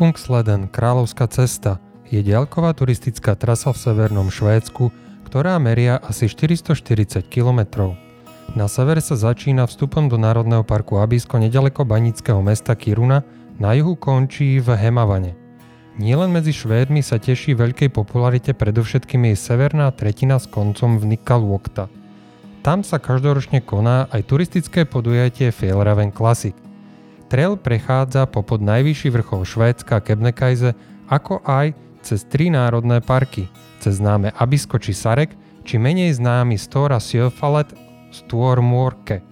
Kungsleden Kráľovská cesta je diaľková turistická trasa v severnom Švédsku, ktorá meria asi 440 km. Na severe sa začína vstupom do Národného parku Abisko nedaleko banického mesta Kiruna, na juhu končí v Hemavane. Nielen medzi Švédmi sa teší veľkej popularite predovšetkým jej severná tretina s koncom v Nikaluokta. Tam sa každoročne koná aj turistické podujatie Fjellraven Classic – Trail prechádza popod najvyšší vrchol Švédska Kebnekaise, ako aj cez tri národné parky, cez známe Abisko či Sarek, či menej známy Stora Sjöfallet Stormorke.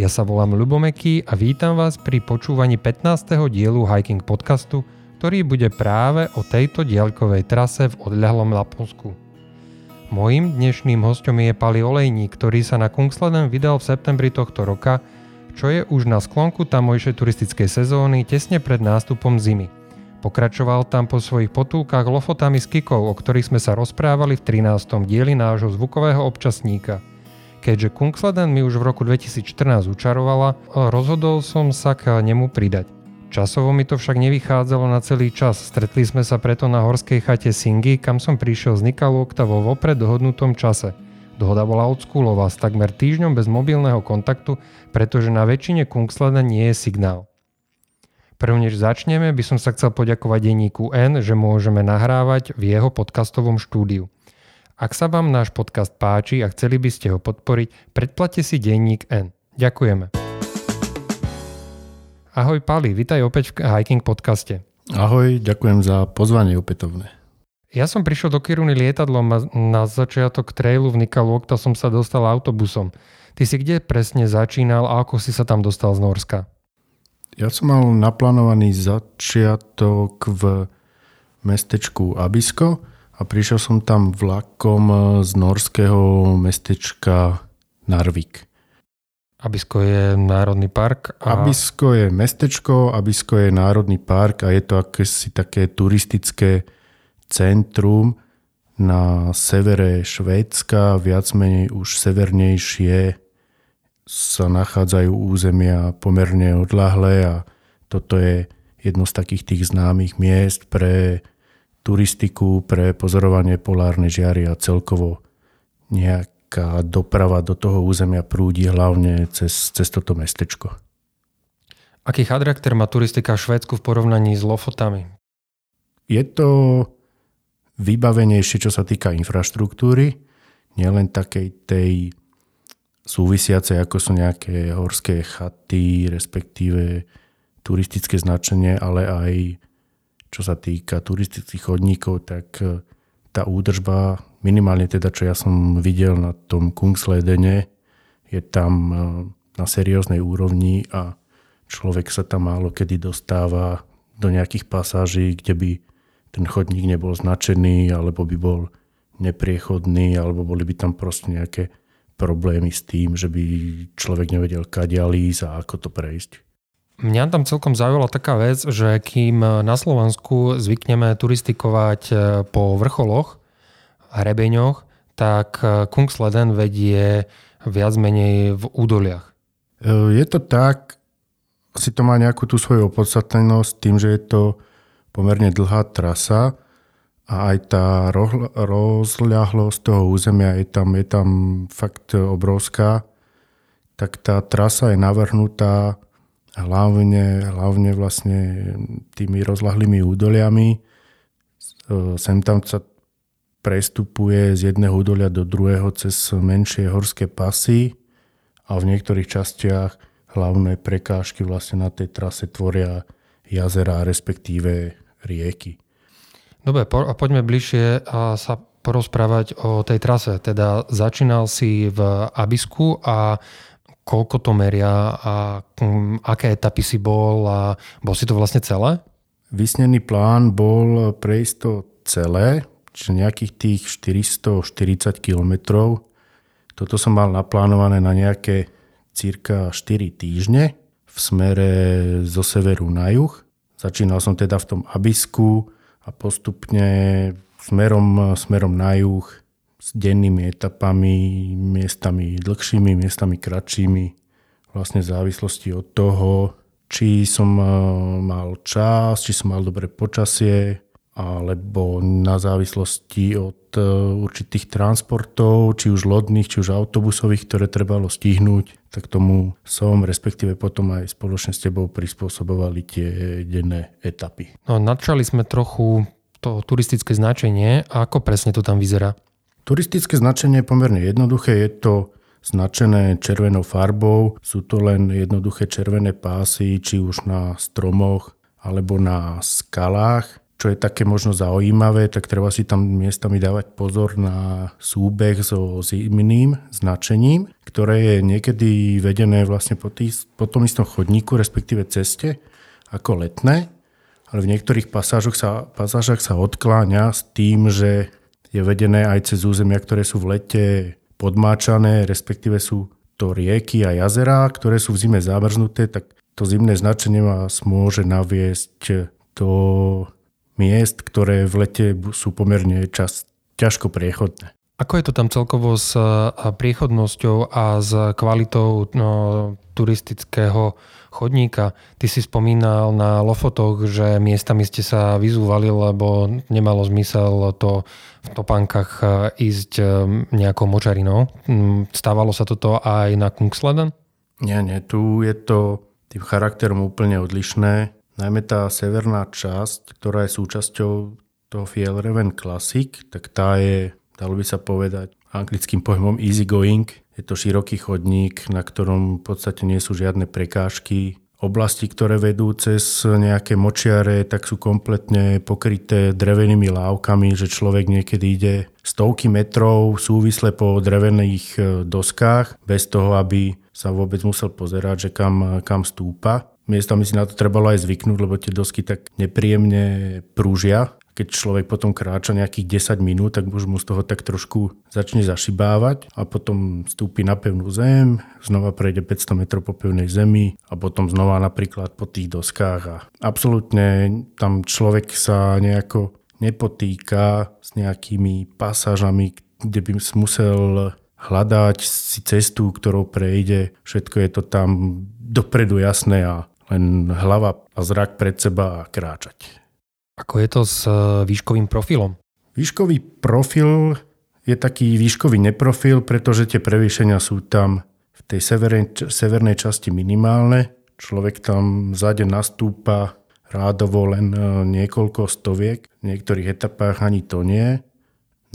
Ja sa volám Lubomeký a vítam vás pri počúvaní 15. dielu Hiking podcastu, ktorý bude práve o tejto diaľkovej trase v odľahlom Laponsku. Mojím dnešným hostom je Pali Olejník, ktorý sa na Kungsleden vydal v septembri tohto roka čo je už na sklonku tamojšej turistickej sezóny tesne pred nástupom zimy. Pokračoval tam po svojich potulkách lofotami s kikov, o ktorých sme sa rozprávali v 13. dieli nášho zvukového občasníka. Keďže Kungsleden mi už v roku 2014 učarovala, rozhodol som sa k nemu pridať. Časovo mi to však nevychádzalo na celý čas, stretli sme sa preto na horskej chate Singy, kam som prišiel z Nikalokta vo vopred dohodnutom čase – Dohoda bola odskúlová s takmer týždňom bez mobilného kontaktu, pretože na väčšine Kungsleda nie je signál. Prv než začneme, by som sa chcel poďakovať denníku N, že môžeme nahrávať v jeho podcastovom štúdiu. Ak sa vám náš podcast páči a chceli by ste ho podporiť, predplate si denník N. Ďakujeme. Ahoj Pali, vitaj opäť v Hiking podcaste. Ahoj, ďakujem za pozvanie opätovné. Ja som prišiel do Kiruny lietadlom a na začiatok trailu v Nikalokta som sa dostal autobusom. Ty si kde presne začínal a ako si sa tam dostal z Norska? Ja som mal naplánovaný začiatok v mestečku Abisko a prišiel som tam vlakom z norského mestečka Narvik. Abisko je národný park? A... Abisko je mestečko, Abisko je národný park a je to akési také turistické centrum na severe Švédska, viac menej už severnejšie sa nachádzajú územia pomerne odlahlé a toto je jedno z takých tých známych miest pre turistiku, pre pozorovanie polárnej žiary a celkovo nejaká doprava do toho územia prúdi hlavne cez, cez toto mestečko. Aký charakter má turistika v Švédsku v porovnaní s Lofotami? Je to vybavenejšie, čo sa týka infraštruktúry, nielen takej tej súvisiacej, ako sú nejaké horské chaty, respektíve turistické značenie, ale aj čo sa týka turistických chodníkov, tak e, tá údržba, minimálne teda, čo ja som videl na tom Kungsledene, je tam e, na serióznej úrovni a človek sa tam málo kedy dostáva do nejakých pasáží, kde by ten chodník nebol značený, alebo by bol nepriechodný, alebo boli by tam proste nejaké problémy s tým, že by človek nevedel kadia ísť a ako to prejsť. Mňa tam celkom zaujala taká vec, že kým na Slovensku zvykneme turistikovať e, po vrcholoch, hrebeňoch, tak e, Kungsleden vedie viac menej v údoliach. E, je to tak, asi to má nejakú tú svoju opodstatnenosť tým, že je to pomerne dlhá trasa a aj tá rozľahlosť toho územia je tam, je tam fakt obrovská, tak tá trasa je navrhnutá hlavne, hlavne vlastne tými rozlahlými údoliami. Sem tam sa prestupuje z jedného údolia do druhého cez menšie horské pasy a v niektorých častiach hlavné prekážky vlastne na tej trase tvoria jazera, respektíve rieky. Dobre, po, poďme bližšie sa porozprávať o tej trase. Teda začínal si v Abisku a koľko to meria a um, aké etapy si bol a bol si to vlastne celé? Vysnený plán bol prejsť to celé, čiže nejakých tých 440 kilometrov. Toto som mal naplánované na nejaké cirka 4 týždne v smere zo severu na juh. Začínal som teda v tom Abisku a postupne smerom, smerom na juh s dennými etapami, miestami dlhšími, miestami kratšími, vlastne v závislosti od toho, či som e, mal čas, či som mal dobré počasie, alebo na závislosti od e, určitých transportov, či už lodných, či už autobusových, ktoré trebalo stihnúť, tak tomu som, respektíve potom aj spoločne s tebou prispôsobovali tie denné etapy. No, nadčali sme trochu to turistické značenie. A ako presne to tam vyzerá? Turistické značenie je pomerne jednoduché. Je to značené červenou farbou. Sú to len jednoduché červené pásy, či už na stromoch alebo na skalách čo je také možno zaujímavé, tak treba si tam miestami dávať pozor na súbeh so zimným značením, ktoré je niekedy vedené vlastne po, tý, po tom istom chodníku, respektíve ceste, ako letné, ale v niektorých pasážoch sa, pasážach sa odkláňa s tým, že je vedené aj cez územia, ktoré sú v lete podmáčané, respektíve sú to rieky a jazera, ktoré sú v zime zamrznuté, tak to zimné značenie vás môže naviesť do miest, ktoré v lete sú pomerne čas, ťažko priechodné. Ako je to tam celkovo s priechodnosťou a s kvalitou no, turistického chodníka? Ty si spomínal na Lofotoch, že miestami ste sa vyzúvali, lebo nemalo zmysel to v topánkach ísť nejakou močarinou. Mm, stávalo sa toto aj na Kungsleden? Nie, nie, tu je to tým charakterom úplne odlišné. Najmä tá severná časť, ktorá je súčasťou toho Fjellreven Classic, tak tá je, dalo by sa povedať, anglickým pojmom easy going. Je to široký chodník, na ktorom v podstate nie sú žiadne prekážky. Oblasti, ktoré vedú cez nejaké močiare, tak sú kompletne pokryté drevenými lávkami, že človek niekedy ide stovky metrov súvisle po drevených e, doskách, bez toho, aby sa vôbec musel pozerať, že kam, kam stúpa miestami si na to trebalo aj zvyknúť, lebo tie dosky tak nepríjemne prúžia. Keď človek potom kráča nejakých 10 minút, tak už mu z toho tak trošku začne zašibávať a potom stúpi na pevnú zem, znova prejde 500 metrov po pevnej zemi a potom znova napríklad po tých doskách. A absolútne tam človek sa nejako nepotýka s nejakými pasážami, kde by musel hľadať si cestu, ktorou prejde. Všetko je to tam dopredu jasné a len hlava a zrak pred seba a kráčať. Ako je to s e, výškovým profilom? Výškový profil je taký výškový neprofil, pretože tie prevýšenia sú tam v tej severnej, severnej časti minimálne. Človek tam zade nastúpa rádovo len e, niekoľko stoviek, v niektorých etapách ani to nie.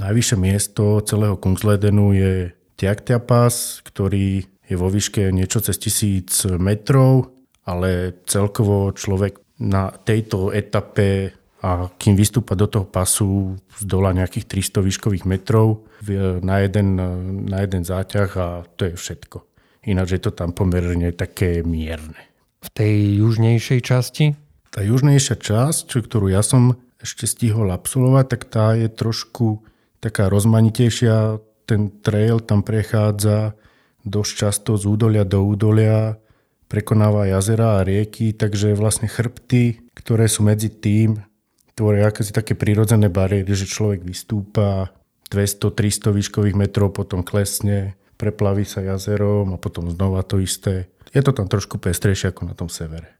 Najvyššie miesto celého Kungsledenu je Tiaktia Pass, ktorý je vo výške niečo cez tisíc metrov ale celkovo človek na tejto etape a kým vystúpa do toho pasu z dola nejakých 300 výškových metrov na jeden, na jeden záťah a to je všetko. Ináč je to tam pomerne také mierne. V tej južnejšej časti? Tá južnejšia časť, ktorú ja som ešte stihol absolvovať, tak tá je trošku taká rozmanitejšia. Ten trail tam prechádza dosť často z údolia do údolia prekonáva jazera a rieky, takže vlastne chrbty, ktoré sú medzi tým, tvoria akési také prirodzené bariéry, že človek vystúpa 200-300 výškových metrov, potom klesne, preplaví sa jazerom a potom znova to isté. Je to tam trošku pestrejšie ako na tom severe.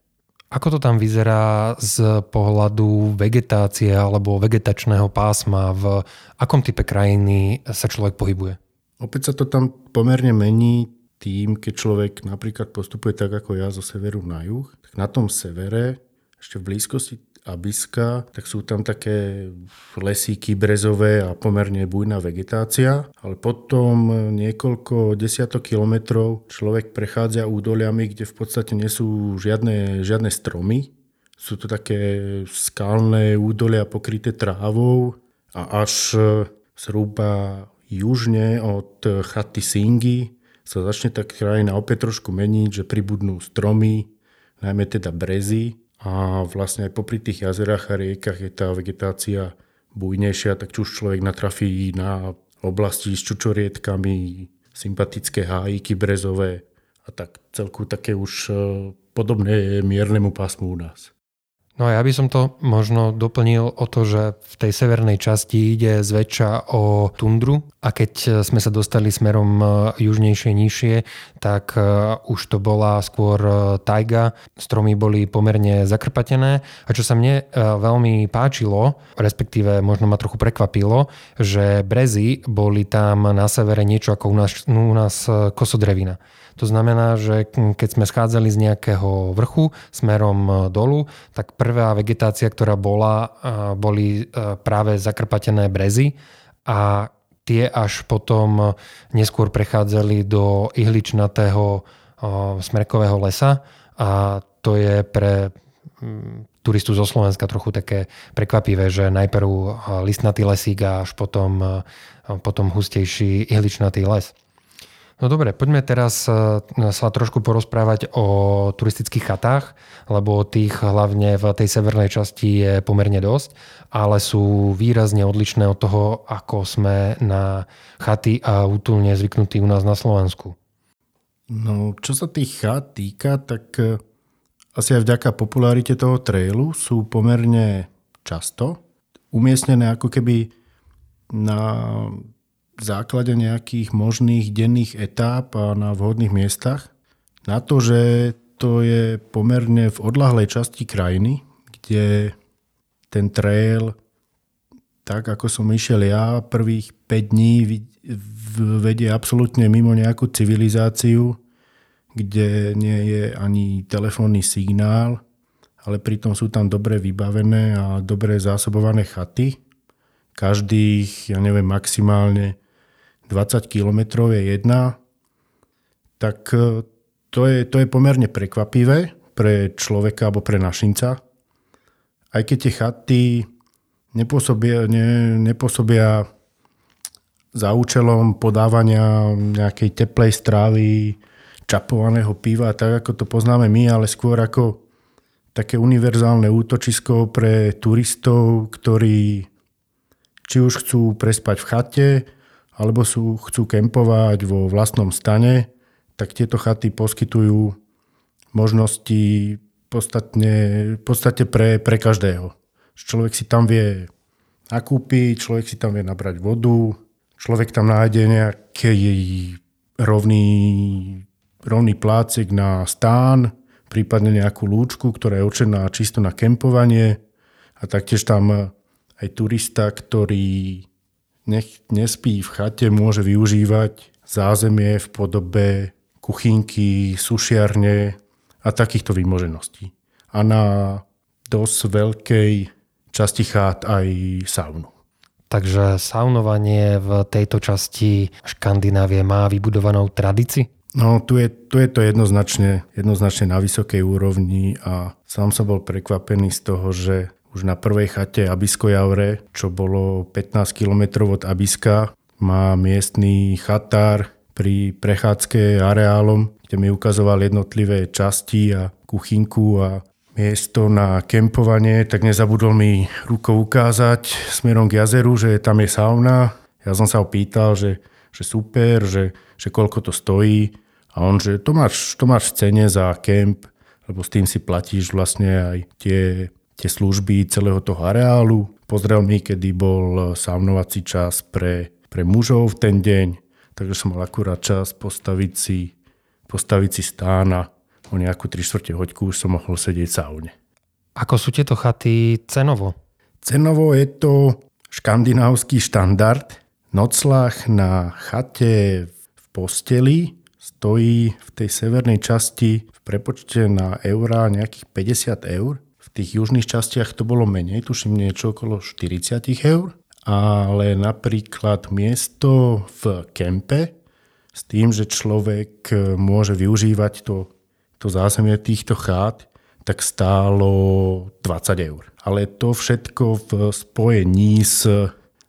Ako to tam vyzerá z pohľadu vegetácie alebo vegetačného pásma? V akom type krajiny sa človek pohybuje? Opäť sa to tam pomerne mení tým, keď človek napríklad postupuje tak ako ja zo severu na juh, tak na tom severe, ešte v blízkosti Abiska, tak sú tam také lesíky brezové a pomerne bujná vegetácia, ale potom niekoľko desiatok kilometrov človek prechádza údoliami, kde v podstate nie sú žiadne, žiadne stromy. Sú to také skalné údolia pokryté trávou a až zhruba južne od chaty Singy sa začne tá krajina opäť trošku meniť, že pribudnú stromy, najmä teda brezy a vlastne aj popri tých jazerách a riekach je tá vegetácia bujnejšia, tak či už človek natrafí na oblasti s čučorietkami, sympatické hájiky brezové a tak celku také už e, podobné miernemu pásmu u nás. No a ja by som to možno doplnil o to, že v tej severnej časti ide zväčša o tundru a keď sme sa dostali smerom e, južnejšie, nižšie, tak e, už to bola skôr e, tajga, stromy boli pomerne zakrpatené a čo sa mne veľmi páčilo, respektíve možno ma trochu prekvapilo, že brezy boli tam na severe niečo ako u nás, u nás kosodrevina. To znamená, že keď sme schádzali z nejakého vrchu smerom e, dolu, tak prvá vegetácia, ktorá bola, e, boli e, práve zakrpatené brezy a tie až potom neskôr prechádzali do ihličnatého smrekového lesa a to je pre turistu zo Slovenska trochu také prekvapivé, že najprv listnatý lesík a až potom, potom hustejší ihličnatý les. No dobre, poďme teraz e, sa trošku porozprávať o turistických chatách, lebo tých hlavne v tej severnej časti je pomerne dosť, ale sú výrazne odlišné od toho, ako sme na chaty a útulne zvyknutí u nás na Slovensku. No, čo sa tých chat týka, tak e, asi aj vďaka popularite toho trailu sú pomerne často umiestnené ako keby na základe nejakých možných denných etáp a na vhodných miestach. Na to, že to je pomerne v odlahlej časti krajiny, kde ten trail, tak ako som išiel ja, prvých 5 dní vedie absolútne mimo nejakú civilizáciu, kde nie je ani telefónny signál, ale pritom sú tam dobre vybavené a dobre zásobované chaty. Každých, ja neviem, maximálne 20 km je jedna, tak e, to je, to je pomerne prekvapivé pre človeka alebo pre našinca. Aj keď tie chaty nepôsobia, ne, nepôsobia za účelom podávania nejakej teplej strávy, čapovaného piva, tak ako to poznáme my, ale skôr ako také univerzálne útočisko pre turistov, ktorí či už chcú prespať v chate, alebo sú, chcú kempovať vo vlastnom stane, tak tieto chaty poskytujú možnosti podstatne, v podstate pre, pre každého. Človek si tam vie nakúpiť, človek si tam vie nabrať vodu, človek tam nájde nejaký rovný, rovný plácik na stán, prípadne nejakú lúčku, ktorá je určená čisto na kempovanie a taktiež tam aj turista, ktorý nech nespí v chate, môže využívať zázemie v podobe kuchynky, sušiarne a takýchto výmožeností. A na dosť veľkej časti chát aj saunu. Takže saunovanie v tejto časti Škandinávie má vybudovanou tradíciu? No, tu je, tu je to jednoznačne, jednoznačne na vysokej úrovni a sám som bol prekvapený z toho, že už na prvej chate Abisko Javre, čo bolo 15 km od Abiska. Má miestný chatár pri prechádzke areálom, kde mi ukazoval jednotlivé časti a kuchynku a miesto na kempovanie, tak nezabudol mi rukou ukázať smerom k jazeru, že tam je sauna. Ja som sa ho pýtal, že, že super, že, že koľko to stojí. A on, že to máš, to máš v cene za kemp, lebo s tým si platíš vlastne aj tie tie služby celého toho areálu. Pozrel mi, kedy bol saunovací čas pre, pre mužov v ten deň, takže som mal akurát čas postaviť si, postaviť si stána o nejakú 3 čtvrte hoďku už som mohol sedieť v saune. Ako sú tieto chaty cenovo? Cenovo je to škandinávsky štandard. Noclach na chate v posteli stojí v tej severnej časti v prepočte na eurá nejakých 50 eur tých južných častiach to bolo menej, tuším niečo okolo 40 eur, ale napríklad miesto v kempe s tým, že človek môže využívať to, to zázemie týchto chát, tak stálo 20 eur. Ale to všetko v spojení s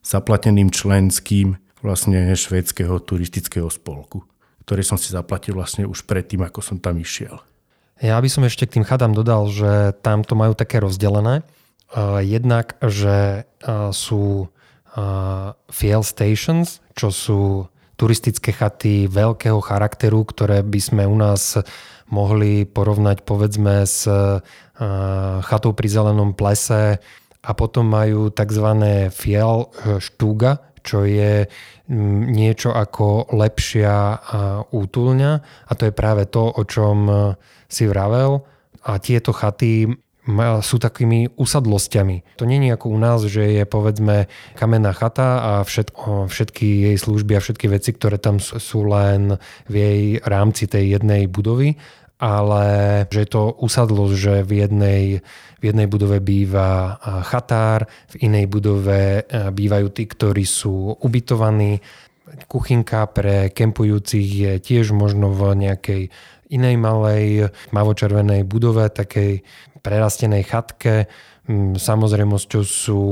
zaplateným členským vlastne švédskeho turistického spolku, ktorý som si zaplatil vlastne už predtým, ako som tam išiel. Ja by som ešte k tým chatám dodal, že tam to majú také rozdelené. Jednak, že sú fuel stations, čo sú turistické chaty veľkého charakteru, ktoré by sme u nás mohli porovnať povedzme s chatou pri zelenom plese a potom majú tzv. fiel štúga, čo je niečo ako lepšia útulňa a to je práve to, o čom si vravel. A tieto chaty sú takými usadlosťami. To nie je ako u nás, že je povedzme kamenná chata a všetko, všetky jej služby a všetky veci, ktoré tam sú len v jej rámci tej jednej budovy, ale že je to usadlosť, že v jednej, v jednej budove býva chatár, v inej budove bývajú tí, ktorí sú ubytovaní. Kuchynka pre kempujúcich je tiež možno v nejakej inej malej mavočervenej budove, takej prerastenej chatke. Mm, samozrejmosťou sú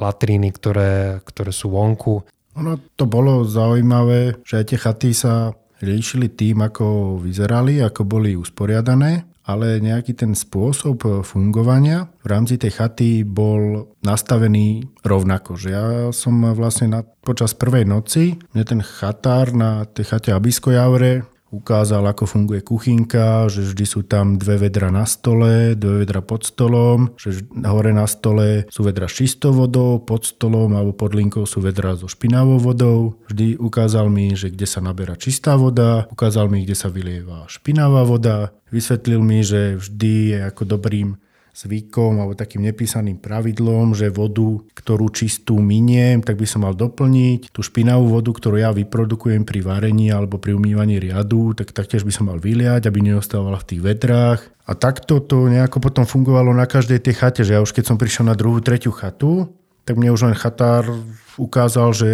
latríny, ktoré, ktoré sú vonku. Ono to bolo zaujímavé, že aj tie chaty sa líšili tým, ako vyzerali, ako boli usporiadané, ale nejaký ten spôsob fungovania v rámci tej chaty bol nastavený rovnako. Že ja som vlastne na, počas prvej noci, mne ten chatár na tej chate Abisko Javre ukázal, ako funguje kuchynka, že vždy sú tam dve vedra na stole, dve vedra pod stolom, že hore na stole sú vedra s čistou vodou, pod stolom alebo pod linkou sú vedra so špinavou vodou. Vždy ukázal mi, že kde sa naberá čistá voda, ukázal mi, kde sa vylieva špinavá voda, vysvetlil mi, že vždy je ako dobrým zvykom alebo takým nepísaným pravidlom, že vodu, ktorú čistú miniem, tak by som mal doplniť. Tú špinavú vodu, ktorú ja vyprodukujem pri varení alebo pri umývaní riadu, tak taktiež by som mal vyliať, aby neostávala v tých vedrách. A takto to nejako potom fungovalo na každej tej chate, že ja už keď som prišiel na druhú, tretiu chatu, tak mne už len chatár ukázal, že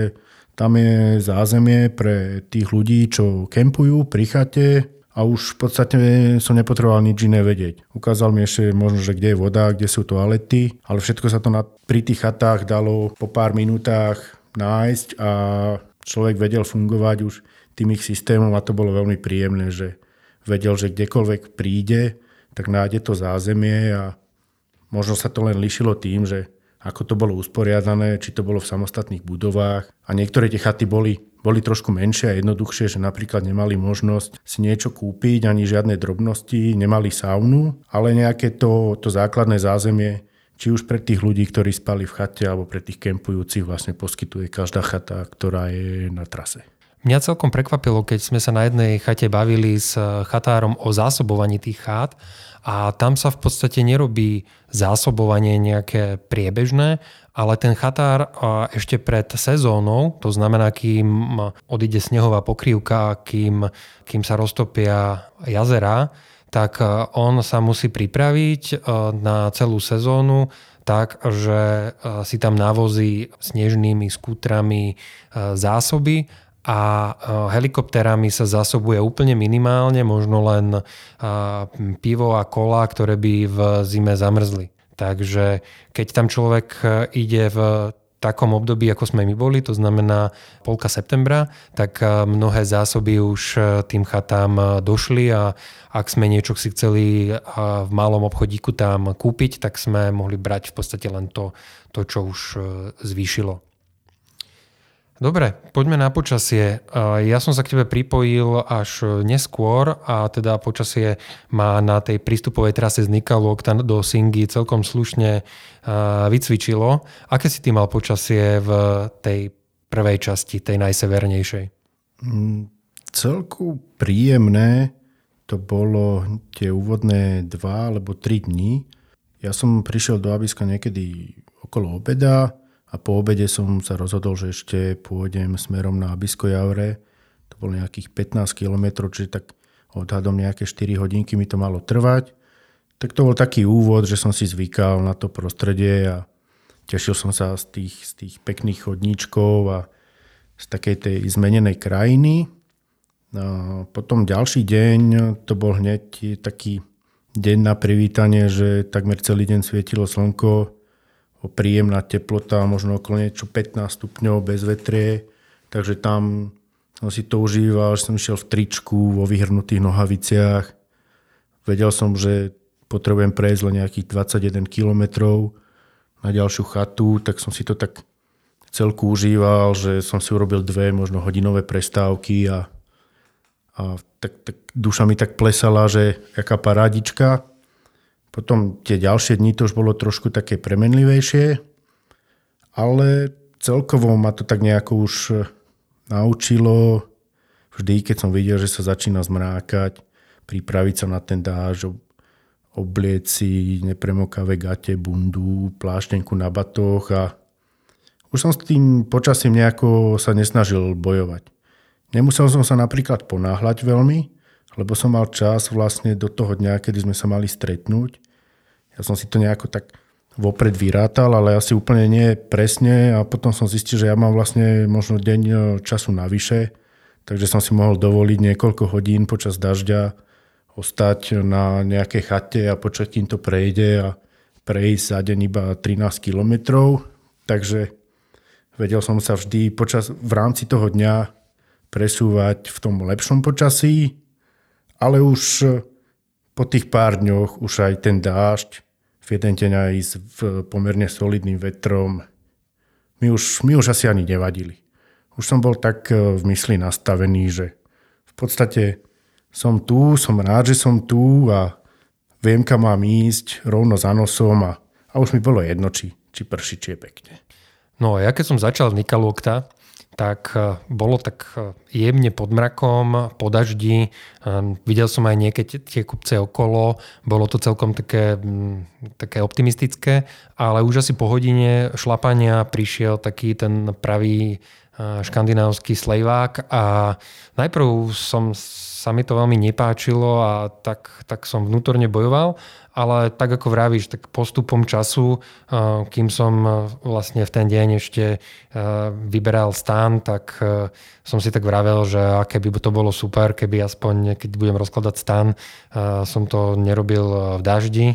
tam je zázemie pre tých ľudí, čo kempujú pri chate, a už v podstate som nepotreboval nič iné vedieť. Ukázal mi ešte možno, že kde je voda, kde sú toalety, ale všetko sa to na, pri tých chatách dalo po pár minútach nájsť a človek vedel fungovať už tým ich systémom a to bolo veľmi príjemné, že vedel, že kdekoľvek príde, tak nájde to zázemie a možno sa to len lišilo tým, že ako to bolo usporiadané, či to bolo v samostatných budovách. A niektoré tie chaty boli boli trošku menšie a jednoduchšie, že napríklad nemali možnosť si niečo kúpiť, ani žiadne drobnosti, nemali saunu, ale nejaké to, to základné zázemie, či už pre tých ľudí, ktorí spali v chate, alebo pre tých kempujúcich vlastne poskytuje každá chata, ktorá je na trase. Mňa celkom prekvapilo, keď sme sa na jednej chate bavili s chatárom o zásobovaní tých chát a tam sa v podstate nerobí zásobovanie nejaké priebežné, ale ten chatár ešte pred sezónou, to znamená, kým odíde snehová pokrývka, kým, kým sa roztopia jazera, tak on sa musí pripraviť na celú sezónu tak, že si tam navozí snežnými skútrami zásoby a helikopterami sa zásobuje úplne minimálne, možno len pivo a kola, ktoré by v zime zamrzli. Takže keď tam človek e, ide v takom období, ako sme my boli, to znamená polka septembra, tak e, mnohé zásoby už e, tým chatám došli a ak sme niečo si chceli v malom obchodíku tam kúpiť, tak sme mohli brať v podstate len to, to čo už zvýšilo. Dobre, poďme na počasie. Ja som sa k tebe pripojil až neskôr a teda počasie ma na tej prístupovej trase z Nikalok do Singy celkom slušne vycvičilo. Aké si ty mal počasie v tej prvej časti, tej najsevernejšej? Mm, celku príjemné to bolo tie úvodné dva alebo tri dní. Ja som prišiel do Abiska niekedy okolo obeda, a po obede som sa rozhodol, že ešte pôjdem smerom na Abisko Javre. To bolo nejakých 15 km, čiže tak odhadom nejaké 4 hodinky mi to malo trvať. Tak to bol taký úvod, že som si zvykal na to prostredie a tešil som sa z tých, z tých pekných chodníčkov a z takej tej zmenenej krajiny. A potom ďalší deň, to bol hneď taký deň na privítanie, že takmer celý deň svietilo slnko, príjemná teplota, možno okolo niečo 15 stupňov bez vetrie, takže tam som si to užíval, že som išiel v tričku, vo vyhrnutých nohaviciach. Vedel som, že potrebujem prejsť len nejakých 21 kilometrov na ďalšiu chatu, tak som si to tak celku užíval, že som si urobil dve možno hodinové prestávky a, a tak, tak duša mi tak plesala, že jaká parádička. Potom tie ďalšie dni to už bolo trošku také premenlivejšie, ale celkovo ma to tak nejako už naučilo vždy, keď som videl, že sa začína zmrákať, pripraviť sa na ten dáž, oblieci nepremokavé gate, bundu, pláštenku na batoch a už som s tým počasím nejako sa nesnažil bojovať. Nemusel som sa napríklad ponáhľať veľmi, lebo som mal čas vlastne do toho dňa, kedy sme sa mali stretnúť. Ja som si to nejako tak vopred vyrátal, ale asi úplne nie presne a potom som zistil, že ja mám vlastne možno deň e, času navyše, takže som si mohol dovoliť niekoľko hodín počas dažďa ostať na nejakej chate a počať, kým to prejde a prejsť za deň iba 13 kilometrov. Takže vedel som sa vždy počas, v rámci toho dňa presúvať v tom lepšom počasí, ale už po tých pár dňoch už aj ten dážď v jeden deň aj s pomerne solidným vetrom mi už, mi už asi ani nevadili. Už som bol tak v mysli nastavený, že v podstate som tu, som rád, že som tu a viem, kam mám ísť rovno za nosom a, a už mi bolo jedno, či, či prší, či je pekne. No ja keď som začal Nikalokta, tak e, bolo tak e, jemne pod mrakom, po daždi. E, videl som aj niekedy tie kupce okolo, bolo to celkom také, také optimistické, ale už asi po hodine šlapania prišiel taký ten pravý škandinávsky slejvák a najprv som sa mi to veľmi nepáčilo a tak, tak som vnútorne bojoval, ale tak ako vravíš, tak postupom času, kým som vlastne v ten deň ešte vyberal stan, tak som si tak vravel, že aké by to bolo super, keby aspoň, keď budem rozkladať stan, som to nerobil v daždi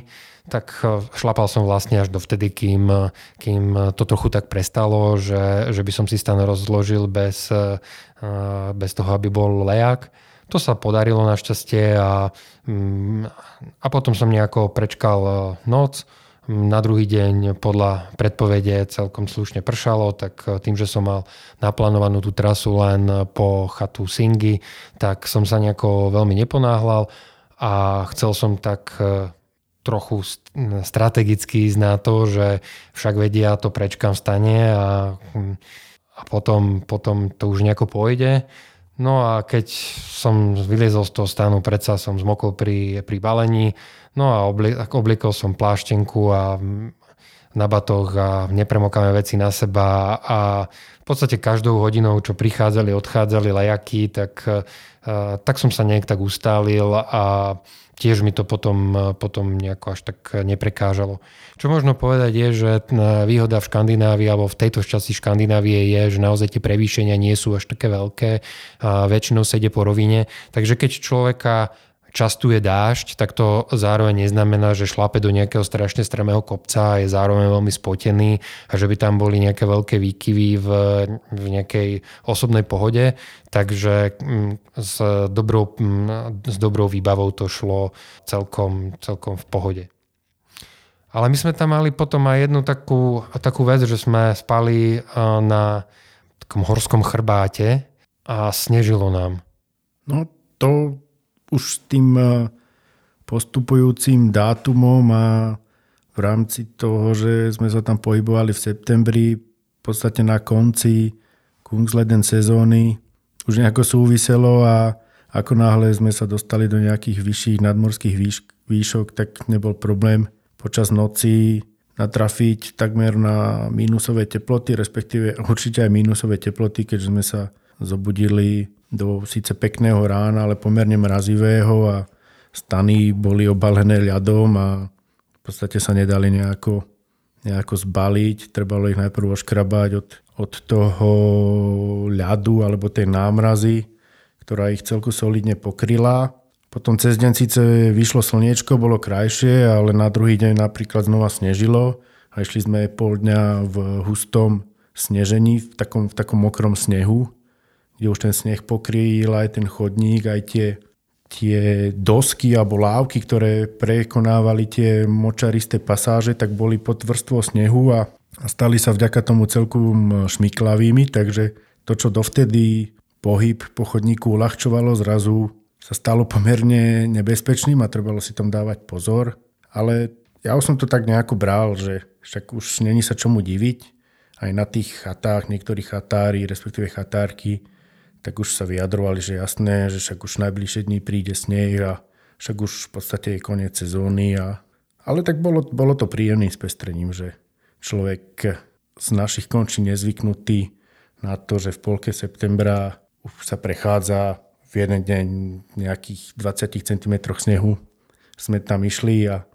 tak šlapal som vlastne až dovtedy, kým, kým to trochu tak prestalo, že, že by som si stan rozložil bez, bez toho, aby bol lejak. To sa podarilo našťastie a, mm, a potom som nejako prečkal e, noc. Na druhý deň podľa predpovede celkom slušne pršalo, tak e, tým, že som mal naplánovanú tú trasu len po chatu Singy, tak som sa nejako veľmi neponáhľal a chcel som tak e, trochu strategicky ísť na to, že však vedia, to prečkam stane a, a potom, potom to už nejako pôjde. No a keď som vyliezol z toho stanu, predsa som zmokol pri, pri balení, no a obli, oblikol som pláštenku a na batoch a nepremokáme veci na seba. A v podstate každou hodinou, čo prichádzali, odchádzali lajaky, tak, tak som sa nejak tak ustálil a tiež mi to potom, potom nejako až tak neprekážalo. Čo možno povedať je, že výhoda v Škandinávii alebo v tejto časti Škandinávie je, že naozaj tie prevýšenia nie sú až také veľké a väčšinou sa ide po rovine. Takže keď človeka častuje dážď, tak to zároveň neznamená, že šlape do nejakého strašne strmého kopca a je zároveň veľmi spotený a že by tam boli nejaké veľké výkyvy v, v nejakej osobnej pohode. Takže mm, s dobrou, mm, s dobrou výbavou to šlo celkom, celkom v pohode. Ale my sme tam mali potom aj jednu takú, takú vec, že sme spali na takom horskom chrbáte a snežilo nám. No to už tým eh, postupujúcim dátumom a v rámci toho, že sme sa tam pohybovali v septembri, v podstate na konci Kungsleden sezóny, už nejako súviselo a ako náhle sme sa dostali do nejakých vyšších nadmorských výš, výšok, tak nebol problém počas noci natrafiť takmer na mínusové teploty, respektíve určite aj mínusové teploty, keďže sme sa zobudili do síce pekného rána, ale pomerne mrazivého a stany boli obalené ľadom a v podstate sa nedali nejako, nejako zbaliť. Trebalo ich najprv oškrabať od, od toho ľadu alebo tej námrazy, ktorá ich celku solidne pokryla. Potom cez deň síce vyšlo slniečko, bolo krajšie, ale na druhý deň napríklad znova snežilo a išli sme pol dňa v hustom snežení, v takom, v takom mokrom snehu kde už ten sneh pokryl aj ten chodník, aj tie, tie dosky alebo lávky, ktoré prekonávali tie močaristé pasáže, tak boli pod vrstvou snehu a stali sa vďaka tomu celkom šmiklavými, takže to, čo dovtedy pohyb po chodníku uľahčovalo, zrazu sa stalo pomerne nebezpečným a trebalo si tam dávať pozor. Ale ja už som to tak nejako bral, že však už není sa čomu diviť. Aj na tých chatách, niektorí chatári, respektíve chatárky, tak už sa vyjadrovali, že jasné, že však už najbližšie dní príde sneh a však už v podstate je koniec sezóny. A... Ale tak bolo, bolo to príjemným spestrením, že človek z našich končí nezvyknutý na to, že v polke septembra už sa prechádza v jeden deň nejakých 20 cm snehu. Sme tam išli a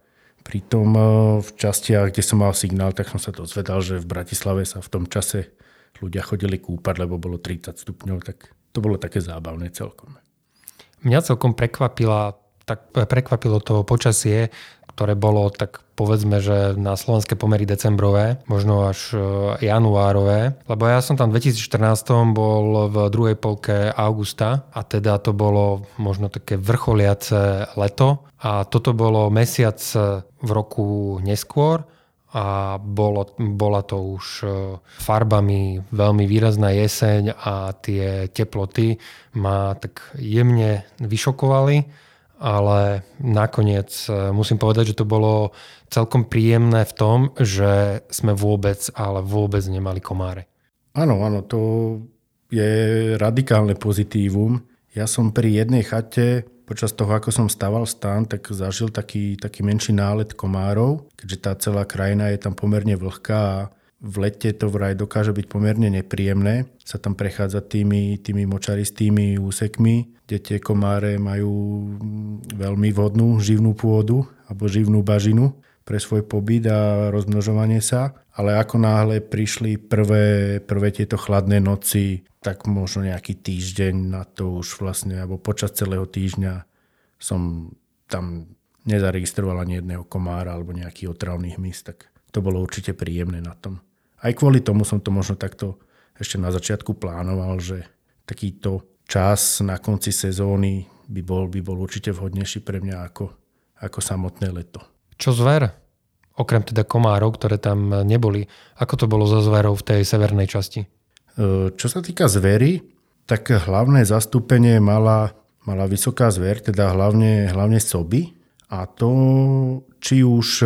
pritom e, v častiach, kde som mal signál, tak som sa dozvedal, že v Bratislave sa v tom čase ľudia chodili kúpať, lebo bolo 30 stupňov, tak to bolo také zábavné celkom. Mňa celkom prekvapila, tak prekvapilo to počasie, ktoré bolo tak povedzme, že na slovenské pomery decembrové, možno až e, januárové, lebo ja som tam v 2014 bol v druhej polke augusta a teda to bolo možno také vrcholiace leto. A toto bolo mesiac v roku neskôr a bolo, bola to už e, farbami veľmi výrazná jeseň a tie teploty ma tak jemne vyšokovali ale nakoniec e, musím povedať, že to bolo celkom príjemné v tom, že sme vôbec, ale vôbec nemali komáre. Áno, áno, to je radikálne pozitívum. Ja som pri jednej chate počas toho, ako som staval stan, tak zažil taký, taký menší nálet komárov, keďže tá celá krajina je tam pomerne vlhká a v lete to vraj dokáže byť pomerne nepríjemné sa tam prechádza tými, tými močaristými úsekmi, kde tie komáre majú veľmi vodnú živnú pôdu alebo živnú bažinu pre svoj pobyt a rozmnožovanie sa. Ale ako náhle prišli prvé, prvé tieto chladné noci, tak možno nejaký týždeň na to už vlastne, alebo počas celého týždňa som tam nezaregistroval ani jedného komára alebo nejaký otravný hmyz, tak to bolo určite príjemné na tom. Aj kvôli tomu som to možno takto ešte na začiatku plánoval, že takýto čas na konci sezóny by bol, by bol určite vhodnejší pre mňa ako, ako samotné leto. Čo zver? Okrem teda komárov, ktoré tam neboli. Ako to bolo so zverou v tej severnej časti? E, čo sa týka zvery, tak hlavné zastúpenie mala, mala vysoká zver, teda hlavne, hlavne soby. A to či už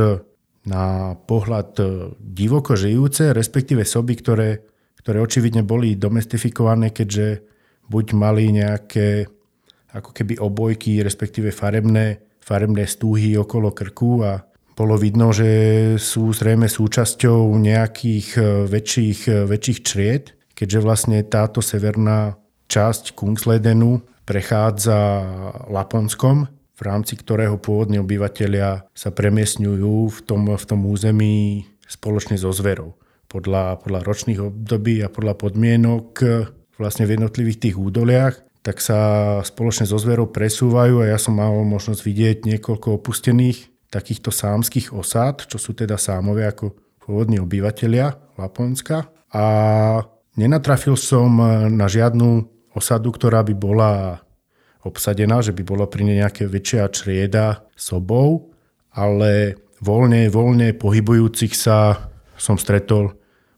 na pohľad e, divoko žijúce, respektíve soby, ktoré, ktoré očividne boli domestifikované, keďže buď mali nejaké ako keby obojky, respektíve farebné, farebné stúhy okolo krku a bolo vidno, že sú zrejme súčasťou nejakých e, väčších, e, väčších čried, keďže vlastne táto severná časť Kungsledenu prechádza Laponskom, v rámci ktorého pôvodní obyvateľia sa premiesňujú v tom, v tom území spoločne so zverou. Podľa, podľa ročných období a podľa podmienok vlastne v jednotlivých tých údoliach, tak sa spoločne so zverou presúvajú a ja som mal možnosť vidieť niekoľko opustených takýchto sámskych osád, čo sú teda sámové ako pôvodní obyvateľia Laponska. A nenatrafil som na žiadnu osadu, ktorá by bola obsadená, že by bola pri nej nejaké väčšia črieda sobov, ale voľne, voľne pohybujúcich sa som stretol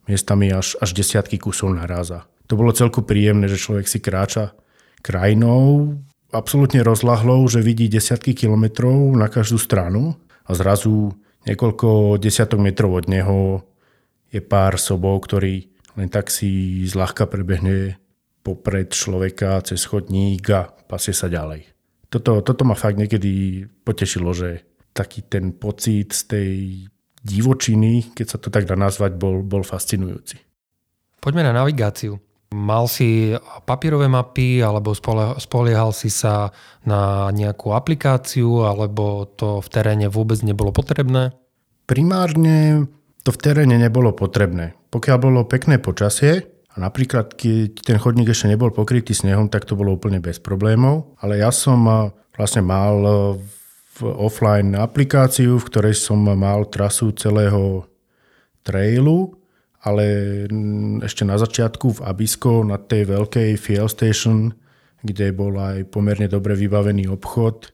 miestami až, až desiatky kusov naráza. To bolo celku príjemné, že človek si kráča krajinou absolútne rozlahlou, že vidí desiatky kilometrov na každú stranu a zrazu niekoľko desiatok metrov od neho je pár sobov, ktorý len tak si zľahka prebehne popred človeka cez chodník a pasie sa ďalej. Toto, toto ma fakt niekedy potešilo, že taký ten pocit z tej divočiny, keď sa to tak dá nazvať, bol, bol fascinujúci. Poďme na navigáciu. Mal si papierové mapy alebo spoliehal si sa na nejakú aplikáciu alebo to v teréne vôbec nebolo potrebné? Primárne to v teréne nebolo potrebné. Pokiaľ bolo pekné počasie, a napríklad, keď ten chodník ešte nebol pokrytý snehom, tak to bolo úplne bez problémov. Ale ja som vlastne mal v offline aplikáciu, v ktorej som mal trasu celého trailu, ale ešte na začiatku v Abisko na tej veľkej fuel station, kde bol aj pomerne dobre vybavený obchod,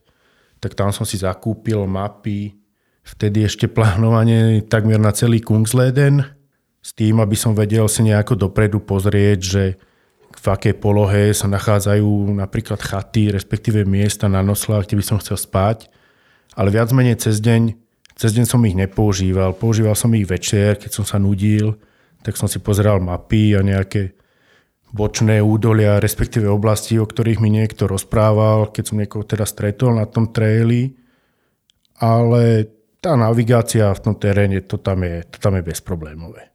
tak tam som si zakúpil mapy, vtedy ešte plánovanie takmer na celý Kungsleden, s tým, aby som vedel si nejako dopredu pozrieť, že v akej polohe sa nachádzajú napríklad chaty, respektíve miesta na noslách, kde by som chcel spať. Ale viac menej cez deň, cez deň som ich nepoužíval. Používal som ich večer, keď som sa nudil, tak som si pozeral mapy a nejaké bočné údolia, respektíve oblasti, o ktorých mi niekto rozprával, keď som niekoho teda stretol na tom traili. Ale tá navigácia v tom teréne, to tam je, to tam je bezproblémové.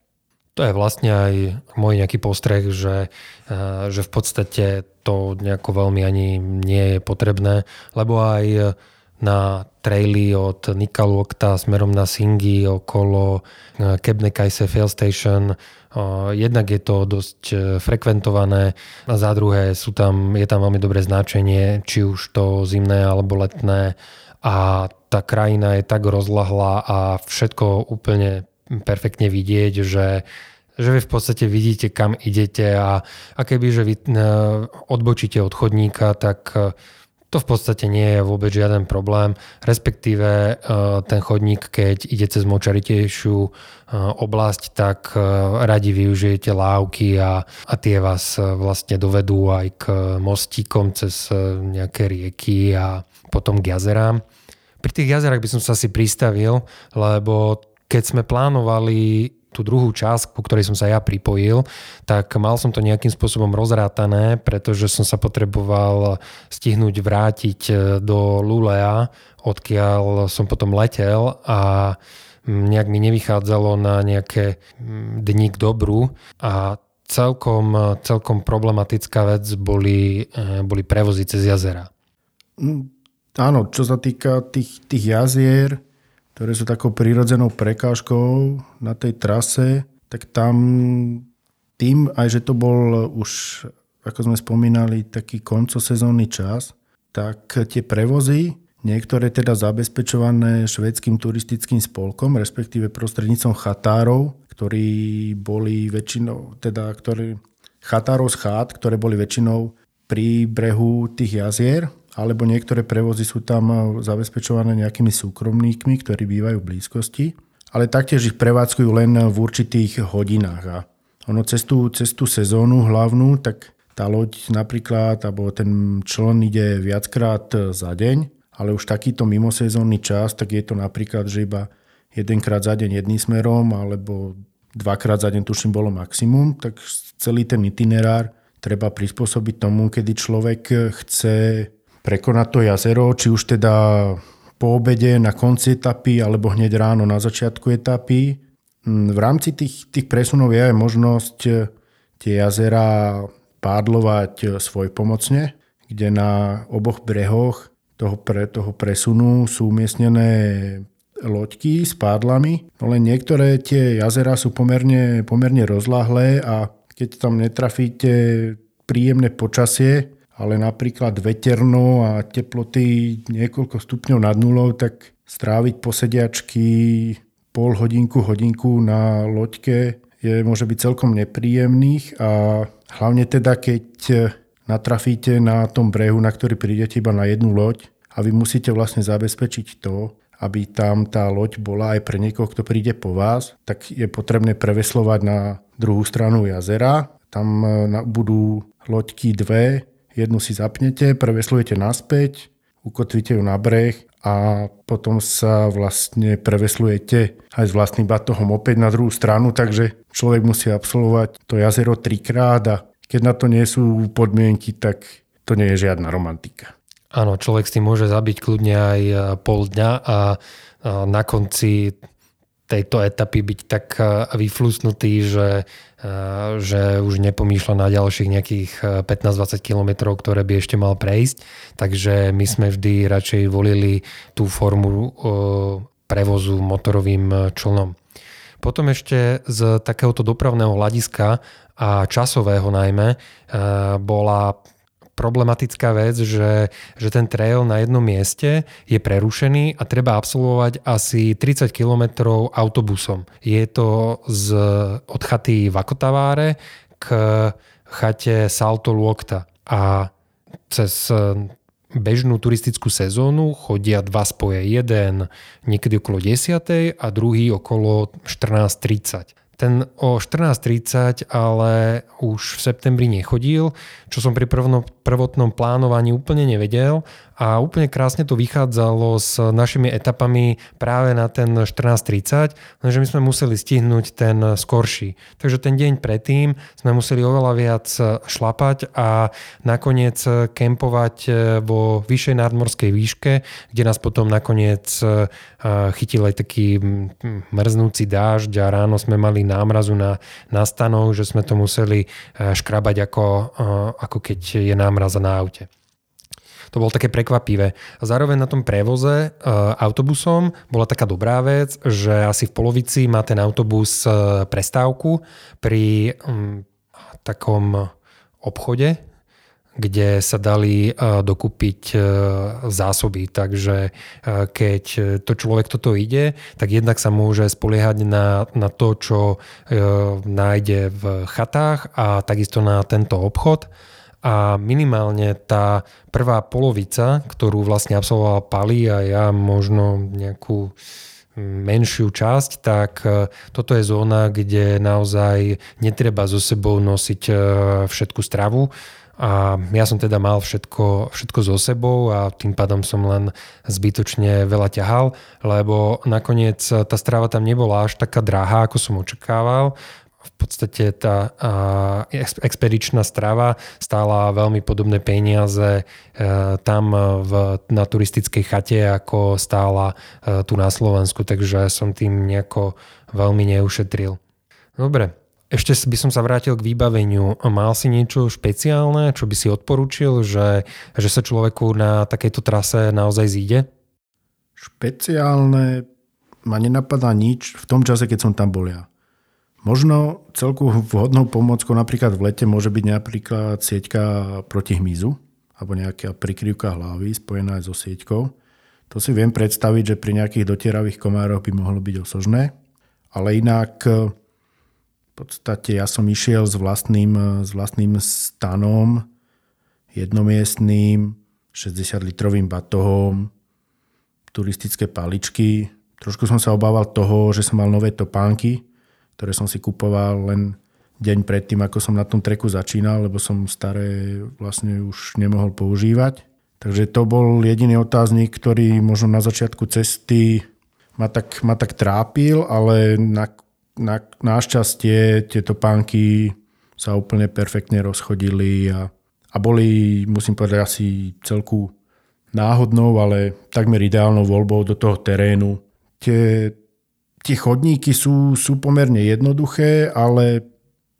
To je vlastne aj môj nejaký postreh, že, eh, že v podstate to nejako veľmi ani nie je potrebné, lebo aj na traily od Nikalokta smerom na Singi okolo eh, Kebnekaise Fail Station. Eh, jednak je to dosť frekventované a za druhé sú tam, je tam veľmi dobré značenie, či už to zimné alebo letné a tá krajina je tak rozlahlá a všetko úplne perfektne vidieť, že, že vy v podstate vidíte, kam idete a, a keby, že vy e, odbočíte od chodníka, tak e, to v podstate nie je vôbec žiaden problém, respektíve e, ten chodník, keď ide cez močaritejšiu oblasť, tak radi využijete lávky a, a tie vás vlastne dovedú aj k mostíkom cez nejaké rieky a potom k jazerám. Pri tých jazerách by som sa asi pristavil, lebo keď sme plánovali tú druhú časť, ku ktorej som sa ja pripojil, tak mal som to nejakým spôsobom rozrátané, pretože som sa potreboval stihnúť vrátiť e, do Lulea, odkiaľ som potom letel a nejak mi nevychádzalo na nejaké dni k dobru a celkom, celkom problematická vec boli, e, boli prevozy cez jazera. Mm, áno, čo sa týka tých, tých jazier, ktoré sú takou prírodzenou prekážkou na tej trase, tak tam tým, aj že to bol už, ako sme spomínali, taký koncosezónny čas, tak tie prevozy, niektoré teda zabezpečované švedským turistickým spolkom, respektíve prostrednícom chatárov, ktorí boli väčšinou, teda ktorí, chatárov z chát, ktoré boli väčšinou pri brehu tých jazier, alebo niektoré prevozy sú tam eh, zabezpečované nejakými súkromníkmi, ktorí bývajú v blízkosti, ale taktiež ich prevádzkujú len v určitých hodinách. A ono cez tú, cez tú sezónu hlavnú, tak tá loď napríklad, alebo ten čln ide viackrát za deň, ale už takýto mimosezónny čas, tak je to napríklad, že iba jedenkrát za deň jedným smerom, alebo dvakrát za deň tuším bolo maximum, tak celý ten itinerár treba prispôsobiť tomu, kedy človek chce prekonať to jazero, či už teda po obede, na konci etapy alebo hneď ráno na začiatku etapy. Mm, v rámci tých, tých presunov je aj možnosť e, tie jazera pádlovať e, svoj pomocne, kde na oboch brehoch toho, pre, toho presunu sú umiestnené loďky s pádlami, no niektoré tie jazera sú pomerne, pomerne rozlahlé a keď tam netrafíte príjemné počasie, ale napríklad veterno a teploty niekoľko stupňov nad nulou, tak stráviť posediačky pol hodinku, hodinku na loďke je, môže byť celkom nepríjemných a hlavne teda, keď natrafíte na tom brehu, na ktorý prídete iba na jednu loď a vy musíte vlastne zabezpečiť to, aby tam tá loď bola aj pre niekoho, kto príde po vás, tak je potrebné preveslovať na druhú stranu jazera. Tam e, budú loďky dve, jednu si zapnete, preveslujete naspäť, ukotvíte ju na breh a potom sa vlastne preveslujete aj s vlastným batohom opäť na druhú stranu, takže človek musí absolvovať to jazero trikrát a keď na to nie sú podmienky, tak to nie je žiadna romantika. Áno, človek si môže zabiť kľudne aj pol dňa a na konci tejto etapy byť tak vyflusnutý, že že už nepomýšľa na ďalších nejakých 15-20 kilometrov, ktoré by ešte mal prejsť. Takže my sme vždy radšej volili tú formu prevozu motorovým člnom. Potom ešte z takéhoto dopravného hľadiska a časového najmä bola problematická vec, že, že ten trail na jednom mieste je prerušený a treba absolvovať asi 30 km autobusom. Je to z, od chaty Vakotaváre k chate Salto Luokta a cez bežnú turistickú sezónu chodia dva spoje. Jeden niekedy okolo 10. a druhý okolo 14.30. ten o 14.30 ale už v septembri nechodil, čo som pri prvotnom plánovaní úplne nevedel a úplne krásne to vychádzalo s našimi etapami práve na ten 14.30, lenže my sme museli stihnúť ten skorší. Takže ten deň predtým sme museli oveľa viac šlapať a nakoniec kempovať vo vyššej nadmorskej výške, kde nás potom nakoniec chytil aj taký mrznúci dážď a ráno sme mali námrazu na, na stanov, že sme to museli škrabať ako, ako keď je námraza na aute. To bolo také prekvapivé. A zároveň na tom prevoze e, autobusom bola taká dobrá vec, že asi v polovici má ten autobus e, prestávku pri takom obchode, kde sa dali uh, dokúpiť zásoby. Takže keď to človek toto ide, tak jednak sa môže spoliehať na, na to, čo nájde v chatách a takisto na tento obchod a minimálne tá prvá polovica, ktorú vlastne absolvoval Pali a ja možno nejakú menšiu časť, tak e, toto je zóna, kde naozaj netreba so sebou nosiť e, všetku stravu. A ja som teda mal všetko, všetko so sebou a tým pádom som len zbytočne veľa ťahal, lebo nakoniec tá strava tam nebola až taká drahá, ako som očakával v podstate tá expedičná strava stála veľmi podobné peniaze e, tam v, na turistickej chate, ako stála e, tu na Slovensku, takže som tým nejako veľmi neušetril. Dobre, ešte by som sa vrátil k vybaveniu. Mal si niečo špeciálne, čo by si odporučil, že, že sa človeku na takejto trase naozaj zíde? Špeciálne ma nenapadá nič v tom čase, keď som tam bol ja. Možno celku vhodnou pomockou napríklad v lete môže byť napríklad sieťka proti hmyzu alebo nejaká prikryvka hlavy spojená aj so sieťkou. To si viem predstaviť, že pri nejakých dotieravých komároch by mohlo byť osožné. Ale inak v podstate ja som išiel s vlastným, s vlastným stanom, jednomiestným, 60-litrovým batohom, turistické paličky. Trošku som sa obával toho, že som mal nové topánky, ktoré som si kupoval len deň predtým, ako som na tom treku začínal, lebo som staré vlastne už nemohol používať. Takže to bol jediný otáznik, ktorý možno na začiatku cesty ma tak, ma tak trápil, ale na, na, našťastie tieto pánky sa úplne perfektne rozchodili a, a boli, musím povedať, asi celku náhodnou, ale takmer ideálnou voľbou do toho terénu. Tie tie chodníky sú, sú pomerne jednoduché, ale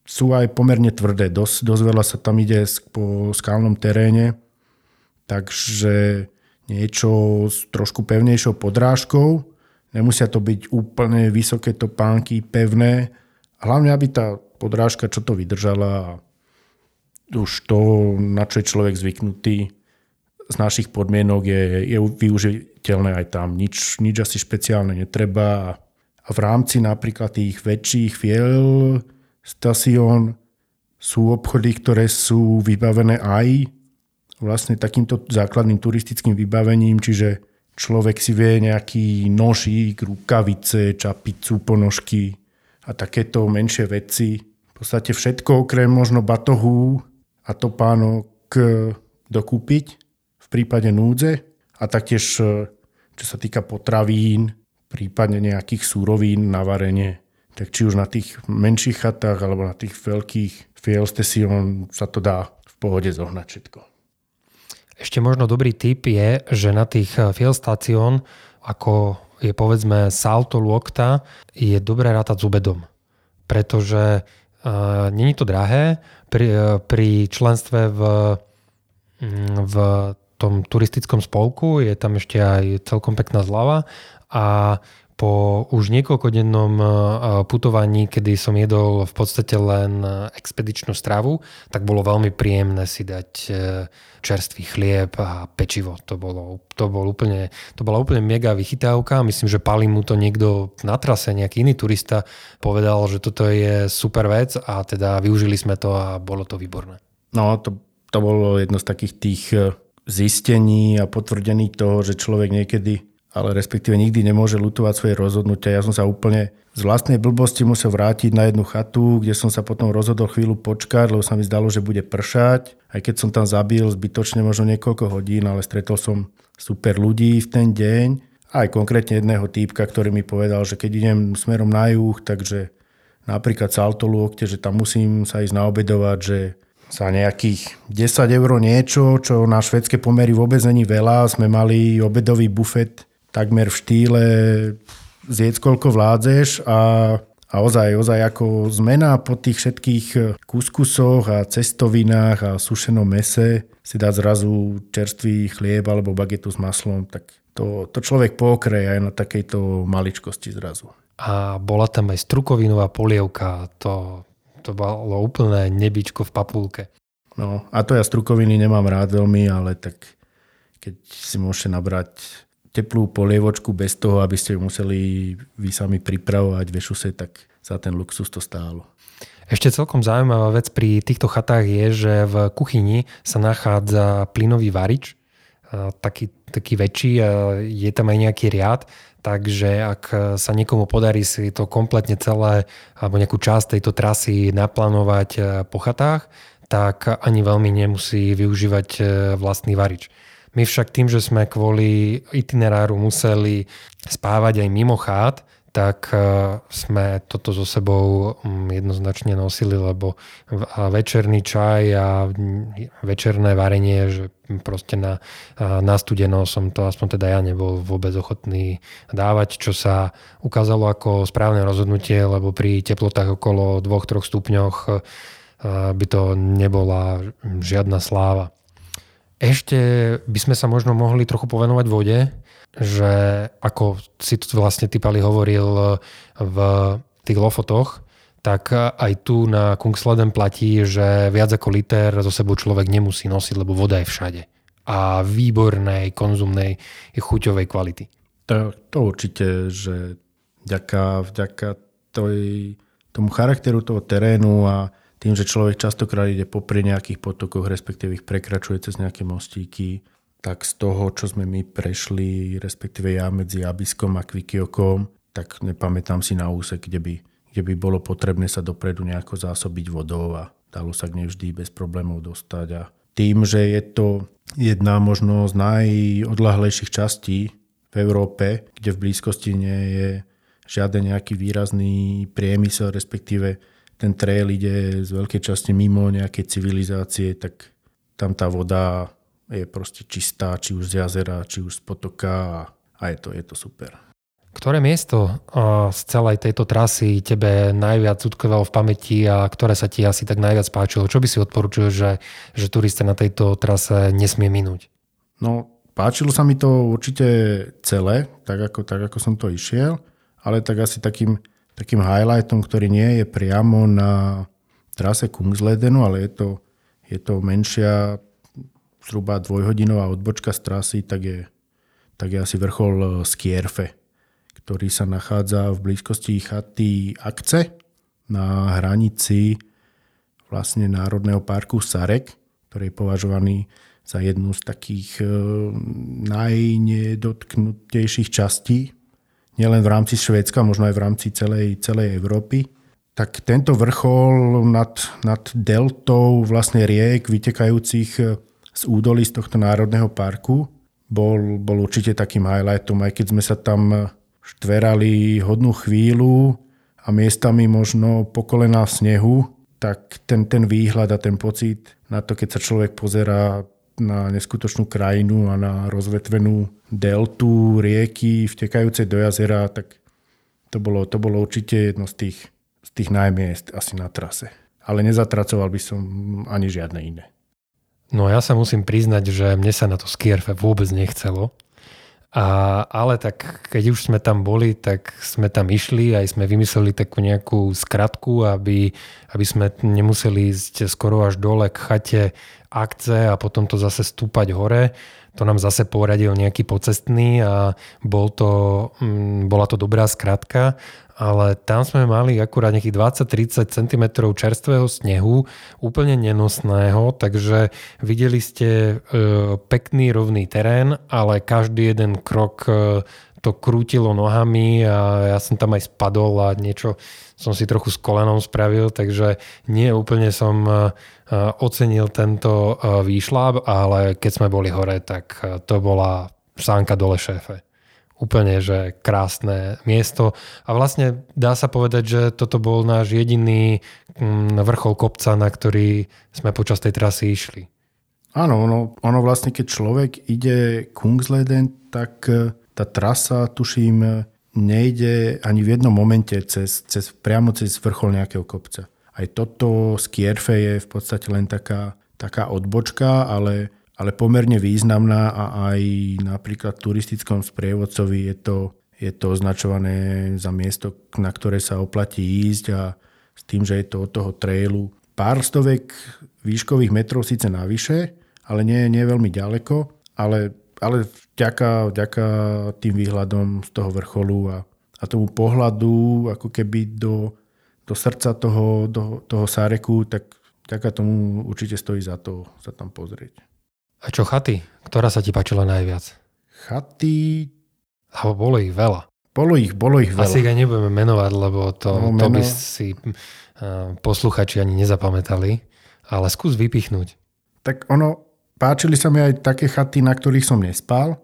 sú aj pomerne tvrdé. Dosť, dosť veľa sa tam ide po skalnom teréne, takže niečo s trošku pevnejšou podrážkou. Nemusia to byť úplne vysoké topánky, pevné. Hlavne, aby tá podrážka čo to vydržala. Už to, na čo je človek zvyknutý z našich podmienok, je, je využiteľné aj tam. Nič, nič asi špeciálne netreba a v rámci napríklad tých väčších fiel stación sú obchody, ktoré sú vybavené aj vlastne takýmto základným turistickým vybavením, čiže človek si vie nejaký nožík, rukavice, čapicu, ponožky a takéto menšie veci. V podstate všetko okrem možno batohu a topánok dokúpiť v prípade núdze a taktiež čo sa týka potravín, prípadne nejakých súrovín na varenie. Tak či už na tých menších chatách alebo na tých veľkých fielstesion sa to dá v pohode zohnať všetko. Ešte možno dobrý tip je, že na tých eh, fielstation, ako je povedzme Salto Luokta, je dobré rátať s ubedom. Pretože uh, není to drahé. Pri, uh, pri členstve v, mm, v tom turistickom spolku je tam ešte aj celkom pekná zľava a po už niekoľkodennom e, putovaní, kedy som jedol v podstate len expedičnú stravu, tak bolo veľmi príjemné si dať e, čerstvý chlieb a pečivo. To, bolo, to, bol úplne, to bola úplne mega vychytávka. Myslím, že Pali mu to niekto na trase, nejaký iný turista povedal, že toto je super vec a teda využili sme to a bolo to výborné. No, to, to bolo jedno z takých tých e, zistení a potvrdení toho, že človek niekedy ale respektíve nikdy nemôže lutovať svoje rozhodnutia. Ja som sa úplne z vlastnej blbosti musel vrátiť na jednu chatu, kde som sa potom rozhodol chvíľu počkať, lebo sa mi zdalo, že bude pršať. Aj keď som tam zabil zbytočne možno niekoľko hodín, ale stretol som super ľudí v ten deň. Aj konkrétne jedného týpka, ktorý mi povedal, že keď idem smerom na juh, takže napríklad Saltolúokte, že tam musím sa ísť naobedovať, že za nejakých 10 eur niečo, čo na švedské pomery vôbec není veľa. Sme mali obedový bufet takmer v štýle zjedz koľko vládzeš a, a ozaj, ozaj ako zmena po tých všetkých kuskusoch a cestovinách a sušenom mese si dať zrazu čerstvý chlieb alebo bagetu s maslom, tak to, to človek pokreje aj na takejto maličkosti zrazu. A bola tam aj strukovinová polievka, to to bolo úplné nebičko v papulke. No a to ja strukoviny nemám rád veľmi, ale tak keď si môžete nabrať teplú polievočku bez toho, aby ste ju museli vy sami pripravovať ve šuse, tak za ten luxus to stálo. Ešte celkom zaujímavá vec pri týchto chatách je, že v kuchyni sa nachádza plynový varič, taký, taký väčší, je tam aj nejaký riad Takže ak sa niekomu podarí si to kompletne celé alebo nejakú časť tejto trasy naplánovať e, po chatách, tak ani veľmi nemusí využívať e, vlastný varič. My však tým, že sme kvôli itineráru museli spávať aj mimo chát, tak e, sme toto so sebou mm, jednoznačne nosili, lebo večerný čaj a večerné varenie, že proste na, na studeno som to aspoň teda ja nebol vôbec ochotný dávať, čo sa ukázalo ako správne rozhodnutie, lebo pri teplotách okolo 2-3 stupňoch e, by to nebola žiadna sláva. Ešte by sme sa možno mohli trochu povenovať vode, že ako si tu vlastne ty Pali hovoril v tých lofotoch, tak aj tu na Kungsleden platí, že viac ako liter zo sebou človek nemusí nosiť, lebo voda je všade. A výbornej, konzumnej, chuťovej kvality. To, to určite, že vďaka, vďaka toj, tomu charakteru toho terénu a tým, že človek častokrát ide popri nejakých potokoch, respektíve ich prekračuje cez nejaké mostíky, tak z toho, čo sme my prešli, respektíve ja medzi Abiskom a Kvikiokom, tak nepamätám si na úsek, kde by, kde by bolo potrebné sa dopredu nejako zásobiť vodou a dalo sa k nej vždy bez problémov dostať. A tým, že je to jedna možno z najodlahlejších častí v Európe, kde v blízkosti nie je žiaden nejaký výrazný priemysel, respektíve ten trail ide z veľkej časti mimo nejakej civilizácie, tak tam tá voda je proste čistá, či už z jazera, či už z potoka a, je, to, je to super. Ktoré miesto z celej tejto trasy tebe najviac utkovalo v pamäti a ktoré sa ti asi tak najviac páčilo? Čo by si odporučil, že, že turista na tejto trase nesmie minúť? No, páčilo sa mi to určite celé, tak ako, tak ako som to išiel, ale tak asi takým, takým highlightom, ktorý nie je priamo na trase Kungsledenu, ale je to, je to menšia zhruba dvojhodinová odbočka z trasy, tak je, tak je asi vrchol e, Skierfe, ktorý sa nachádza v blízkosti chaty Akce na hranici vlastne Národného parku Sarek, ktorý je považovaný za jednu z takých e, najnedotknutejších častí, nielen v rámci Švédska, možno aj v rámci celej, celej Európy. Tak tento vrchol nad, nad deltou vlastne riek vytekajúcich e, z údolí z tohto národného parku bol, bol určite takým highlightom, aj keď sme sa tam štverali hodnú chvíľu a miestami možno po kolená v snehu, tak ten, ten výhľad a ten pocit na to, keď sa človek pozerá na neskutočnú krajinu a na rozvetvenú deltu rieky vtekajúce do jazera, tak to bolo, to bolo určite jedno z tých, z tých najmiest asi na trase. Ale nezatracoval by som ani žiadne iné. No ja sa musím priznať, že mne sa na to skierfe vôbec nechcelo. A, ale tak keď už sme tam boli, tak sme tam išli, aj sme vymysleli takú nejakú skratku, aby, aby sme nemuseli ísť skoro až dole k chate akce a potom to zase stúpať hore. To nám zase poradil nejaký pocestný a bol to, mm, bola to dobrá skratka, ale tam sme mali akurát nejakých 20-30 cm čerstvého snehu, úplne nenosného, takže videli ste e, pekný rovný terén, ale každý jeden krok e, to krútilo nohami a ja som tam aj spadol a niečo som si trochu s kolenom spravil, takže nie úplne som e, ocenil tento e, výšľab, ale keď sme boli hore, tak e, to bola sánka dole šéfe. Úplne, že krásne miesto. A vlastne dá sa povedať, že toto bol náš jediný mm, vrchol kopca, na ktorý sme počas tej trasy išli. Áno, ono, ono vlastne, keď človek ide Kungsleden, tak tá trasa, tuším, nejde ani v jednom momente cez, cez, priamo cez vrchol nejakého kopca. Aj toto z Kierfe je v podstate len taká, taká odbočka, ale, ale pomerne významná a aj napríklad v turistickom sprievodcovi je to, je to označované za miesto, na ktoré sa oplatí ísť a s tým, že je to od toho trailu pár stovek výškových metrov síce navyše, ale nie, nie veľmi ďaleko, ale, ale vďaka, vďaka tým výhľadom z toho vrcholu a, a tomu pohľadu ako keby do, do srdca toho, do, toho Sáreku, tak vďaka tomu určite stojí za to sa tam pozrieť. A čo chaty? Ktorá sa ti páčila najviac? Chaty... Alebo bolo ich veľa. Bolo ich, bolo ich veľa. Asi ich aj nebudeme menovať, lebo to, no, to by si uh, posluchači ani nezapamätali. Ale skús vypichnúť. Tak ono, páčili sa mi aj také chaty, na ktorých som nespal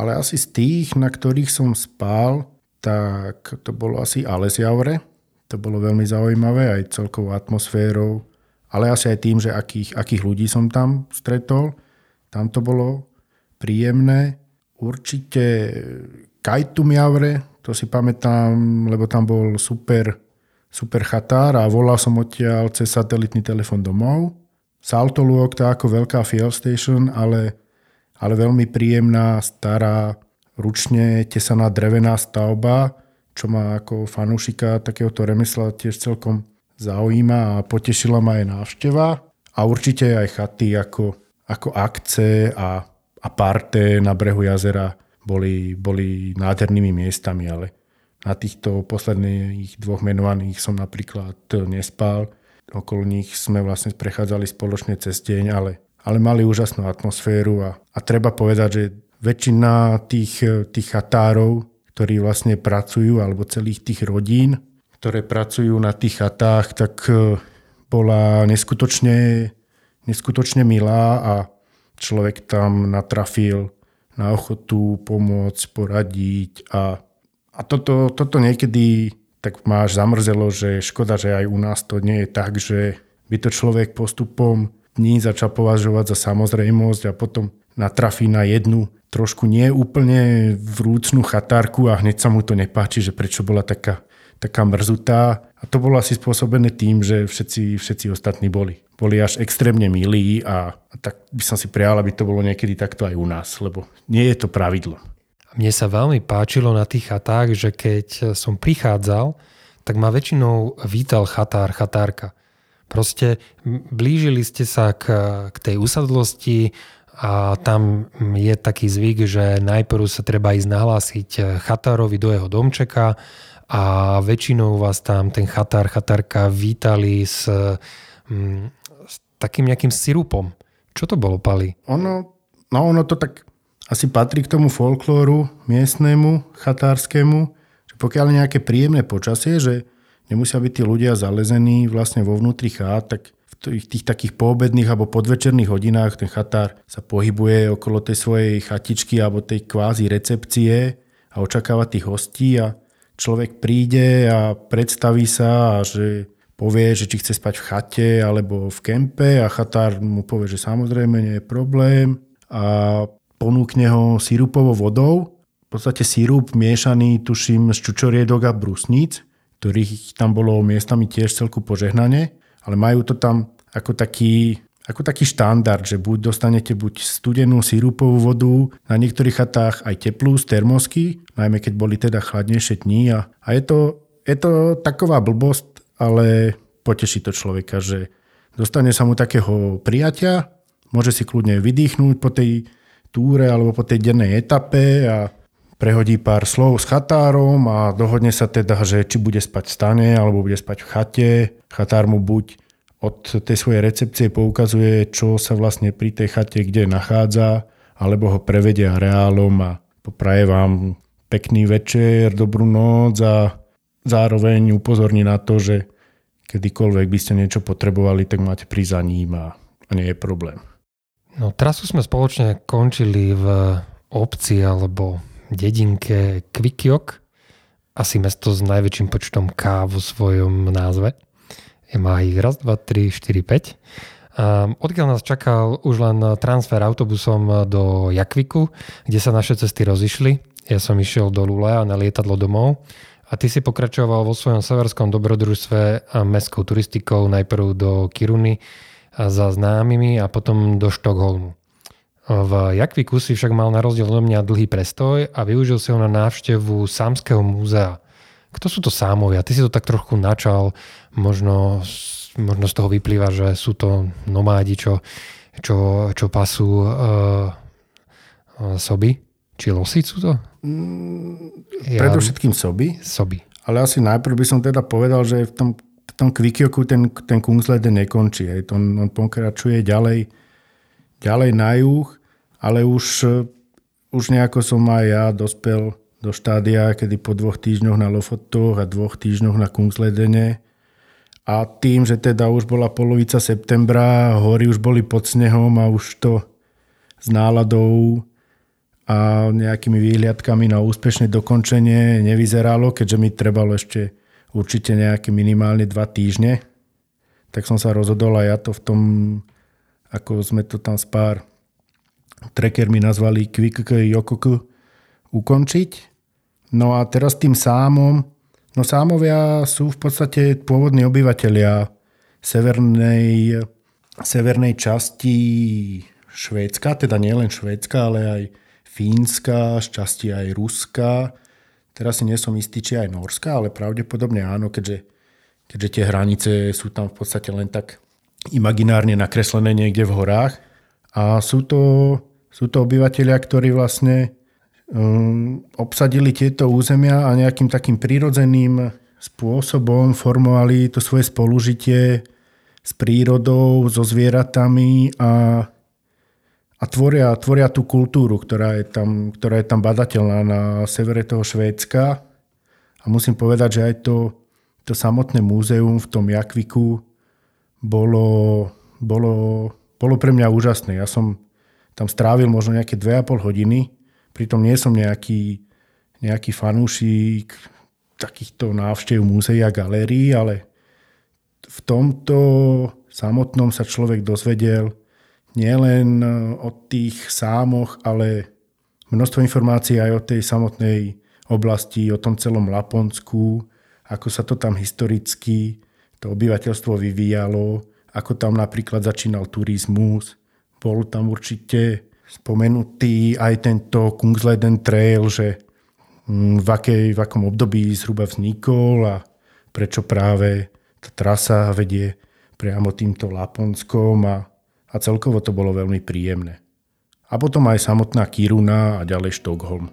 ale asi z tých, na ktorých som spal, tak to bolo asi Alesjavre. To bolo veľmi zaujímavé aj celkovou atmosférou, ale asi aj tým, že akých, akých ľudí som tam stretol. Tam to bolo príjemné. Určite Kajtumjavre, to si pamätám, lebo tam bol super, super chatár a volal som odtiaľ cez satelitný telefon domov. Saltoluok to ako veľká fuel station, ale ale veľmi príjemná, stará, ručne tesaná drevená stavba, čo ma ako fanúšika takéhoto remesla tiež celkom zaujíma a potešila ma aj návšteva. A určite aj chaty ako, ako akce a, a parte na brehu jazera boli, boli nádhernými miestami, ale na týchto posledných dvoch menovaných som napríklad nespal. Okolo nich sme vlastne prechádzali spoločne cez deň, ale ale mali úžasnú atmosféru a, a treba povedať, že väčšina tých, tých chatárov, ktorí vlastne pracujú, alebo celých tých rodín, ktoré pracujú na tých chatách, tak e, bola neskutočne, neskutočne milá a človek tam natrafil na ochotu pomôcť, poradiť a, a toto, toto niekedy tak máš zamrzelo, že škoda, že aj u nás to nie je tak, že by to človek postupom dní začal považovať za samozrejmosť a potom natrafí na jednu trošku nie úplne vrúcnú chatárku a hneď sa mu to nepáči, že prečo bola taká, taká mrzutá. A to bolo asi spôsobené tým, že všetci, všetci ostatní boli. Boli až extrémne milí a, a tak by som si prijal, aby to bolo niekedy takto aj u nás, lebo nie je to pravidlo. Mne sa veľmi páčilo na tých chatách, že keď som prichádzal, tak ma väčšinou vítal chatár, chatárka. Proste blížili ste sa k, k tej usadlosti a tam je taký zvyk, že najprv sa treba ísť nahlásiť chatárovi do jeho domčeka a väčšinou vás tam ten chatár, chatárka vítali s, mm, s takým nejakým sirupom. Čo to bolo, Pali? Ono, no ono to tak asi patrí k tomu folklóru miestnemu, chatárskému, že pokiaľ je nejaké príjemné počasie, že nemusia byť tí ľudia zalezení vlastne vo vnútri chát, tak v tých, tých takých poobedných alebo podvečerných hodinách ten chatár sa pohybuje okolo tej svojej chatičky alebo tej kvázi recepcie a očakáva tých hostí a človek príde a predstaví sa a že povie, že či chce spať v chate alebo v kempe a chatár mu povie, že samozrejme nie je problém a ponúkne ho sírupovou vodou. V podstate sírup miešaný, tuším, z čučoriedok a brusníc ktorých tam bolo miestami tiež celku požehnanie, ale majú to tam ako taký, ako taký štandard, že buď dostanete buď studenú sírupovú vodu, na niektorých chatách aj teplú z termosky, najmä keď boli teda chladnejšie dní a, a je, to, je to taková blbosť, ale poteší to človeka, že dostane sa mu takého prijatia, môže si kľudne vydýchnuť po tej túre alebo po tej dennej etape a prehodí pár slov s chatárom a dohodne sa teda, že či bude spať v stane alebo bude spať v chate. Chatár mu buď od tej svojej recepcie poukazuje, čo sa vlastne pri tej chate kde nachádza, alebo ho prevedia reálom a popraje vám pekný večer, dobrú noc a zároveň upozorní na to, že kedykoľvek by ste niečo potrebovali, tak máte prísť za ním a, a nie je problém. No trasu sme spoločne končili v obci alebo dedinke Kvikiok, asi mesto s najväčším počtom K vo svojom názve. Je má ich raz, dva, tri, štyri, päť. Um, odkiaľ nás čakal už len transfer autobusom do Jakviku, kde sa naše cesty rozišli. Ja som išiel do Lulea na lietadlo domov a ty si pokračoval vo svojom severskom dobrodružstve a mestskou turistikou najprv do Kiruny za známymi a potom do Štokholmu. V Jakviku si však mal na rozdiel od mňa dlhý prestoj a využil si ho na návštevu Sámskeho múzea. Kto sú to Sámovia? Ty si to tak trochu načal, možno, možno z toho vyplýva, že sú to nomádi, čo, čo, čo pasú uh, soby. Či losy sú to? Mm, predovšetkým soby. Soby. Ale asi najprv by som teda povedal, že v tom, tom Kvikioku ten, ten Kungsleden nekončí. Hej. On, on pokračuje ďalej, ďalej na juh ale už, eh, už nejako som aj ja dospel do štádia, kedy po dvoch týždňoch na Lofotoch a dvoch týždňoch na Kungsledene a tým, že teda už bola polovica septembra, hory už boli pod snehom a už to s náladou a nejakými výhliadkami na úspešné dokončenie nevyzeralo, keďže mi trebalo ešte určite nejaké minimálne dva týždne. Tak som sa rozhodol aj ja to v tom, ako sme to tam s pár mi nazvali Quick Yokoku ukončiť. No a teraz tým sámom, no sámovia sú v podstate pôvodní obyvateľia severnej, severnej časti Švédska, teda nielen Švédska, ale aj Fínska, z časti aj Ruska. Teraz si nie som istý, či aj Norska, ale pravdepodobne áno, keďže, keďže tie hranice sú tam v podstate len tak imaginárne nakreslené niekde v horách. A sú to sú to obyvateľia, ktorí vlastne um, obsadili tieto územia a nejakým takým prírodzeným spôsobom formovali to svoje spolužitie s prírodou, so zvieratami a, a tvoria, tvoria tú kultúru, ktorá je, tam, ktorá je tam badateľná na severe toho Švédska. A musím povedať, že aj to, to samotné múzeum v tom Jakviku bolo, bolo, bolo pre mňa úžasné. Ja som tam strávil možno nejaké 2,5 hodiny, pritom nie som nejaký, nejaký fanúšik takýchto návštev múzeí a galérií, ale v tomto samotnom sa človek dozvedel nielen o tých sámoch, ale množstvo informácií aj o tej samotnej oblasti, o tom celom Laponsku, ako sa to tam historicky, to obyvateľstvo vyvíjalo, ako tam napríklad začínal turizmus, bol tam určite spomenutý aj tento Kungsleden Trail, že mm, v, akej, v akom období zhruba vznikol a prečo práve tá trasa vedie priamo týmto Laponskom a, a celkovo to bolo veľmi príjemné. A potom aj samotná Kiruna a ďalej Štokholm.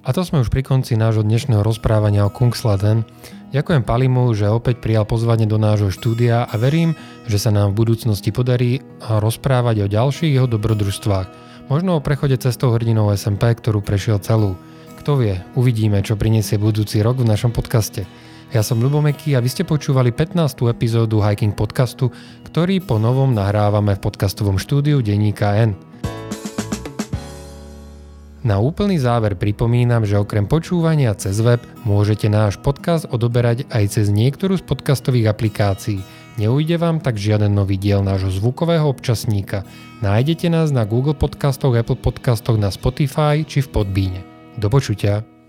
A to sme už pri konci nášho dnešného rozprávania o Kungsladen. Ďakujem Palimu, že opäť prijal pozvanie do nášho štúdia a verím, že sa nám v budúcnosti podarí rozprávať o ďalších jeho dobrodružstvách. Možno o prechode cestou hrdinou SMP, ktorú prešiel celú. Kto vie, uvidíme, čo prinesie budúci rok v našom podcaste. Ja som Lubomeký a vy ste počúvali 15. epizódu Hiking podcastu, ktorý po novom nahrávame v podcastovom štúdiu Denníka N. Na úplný záver pripomínam, že okrem počúvania cez web môžete náš podcast odoberať aj cez niektorú z podcastových aplikácií. Neujde vám tak žiaden nový diel nášho zvukového občasníka. Nájdete nás na Google Podcastoch, Apple Podcastoch, na Spotify či v Podbíne. Do počutia.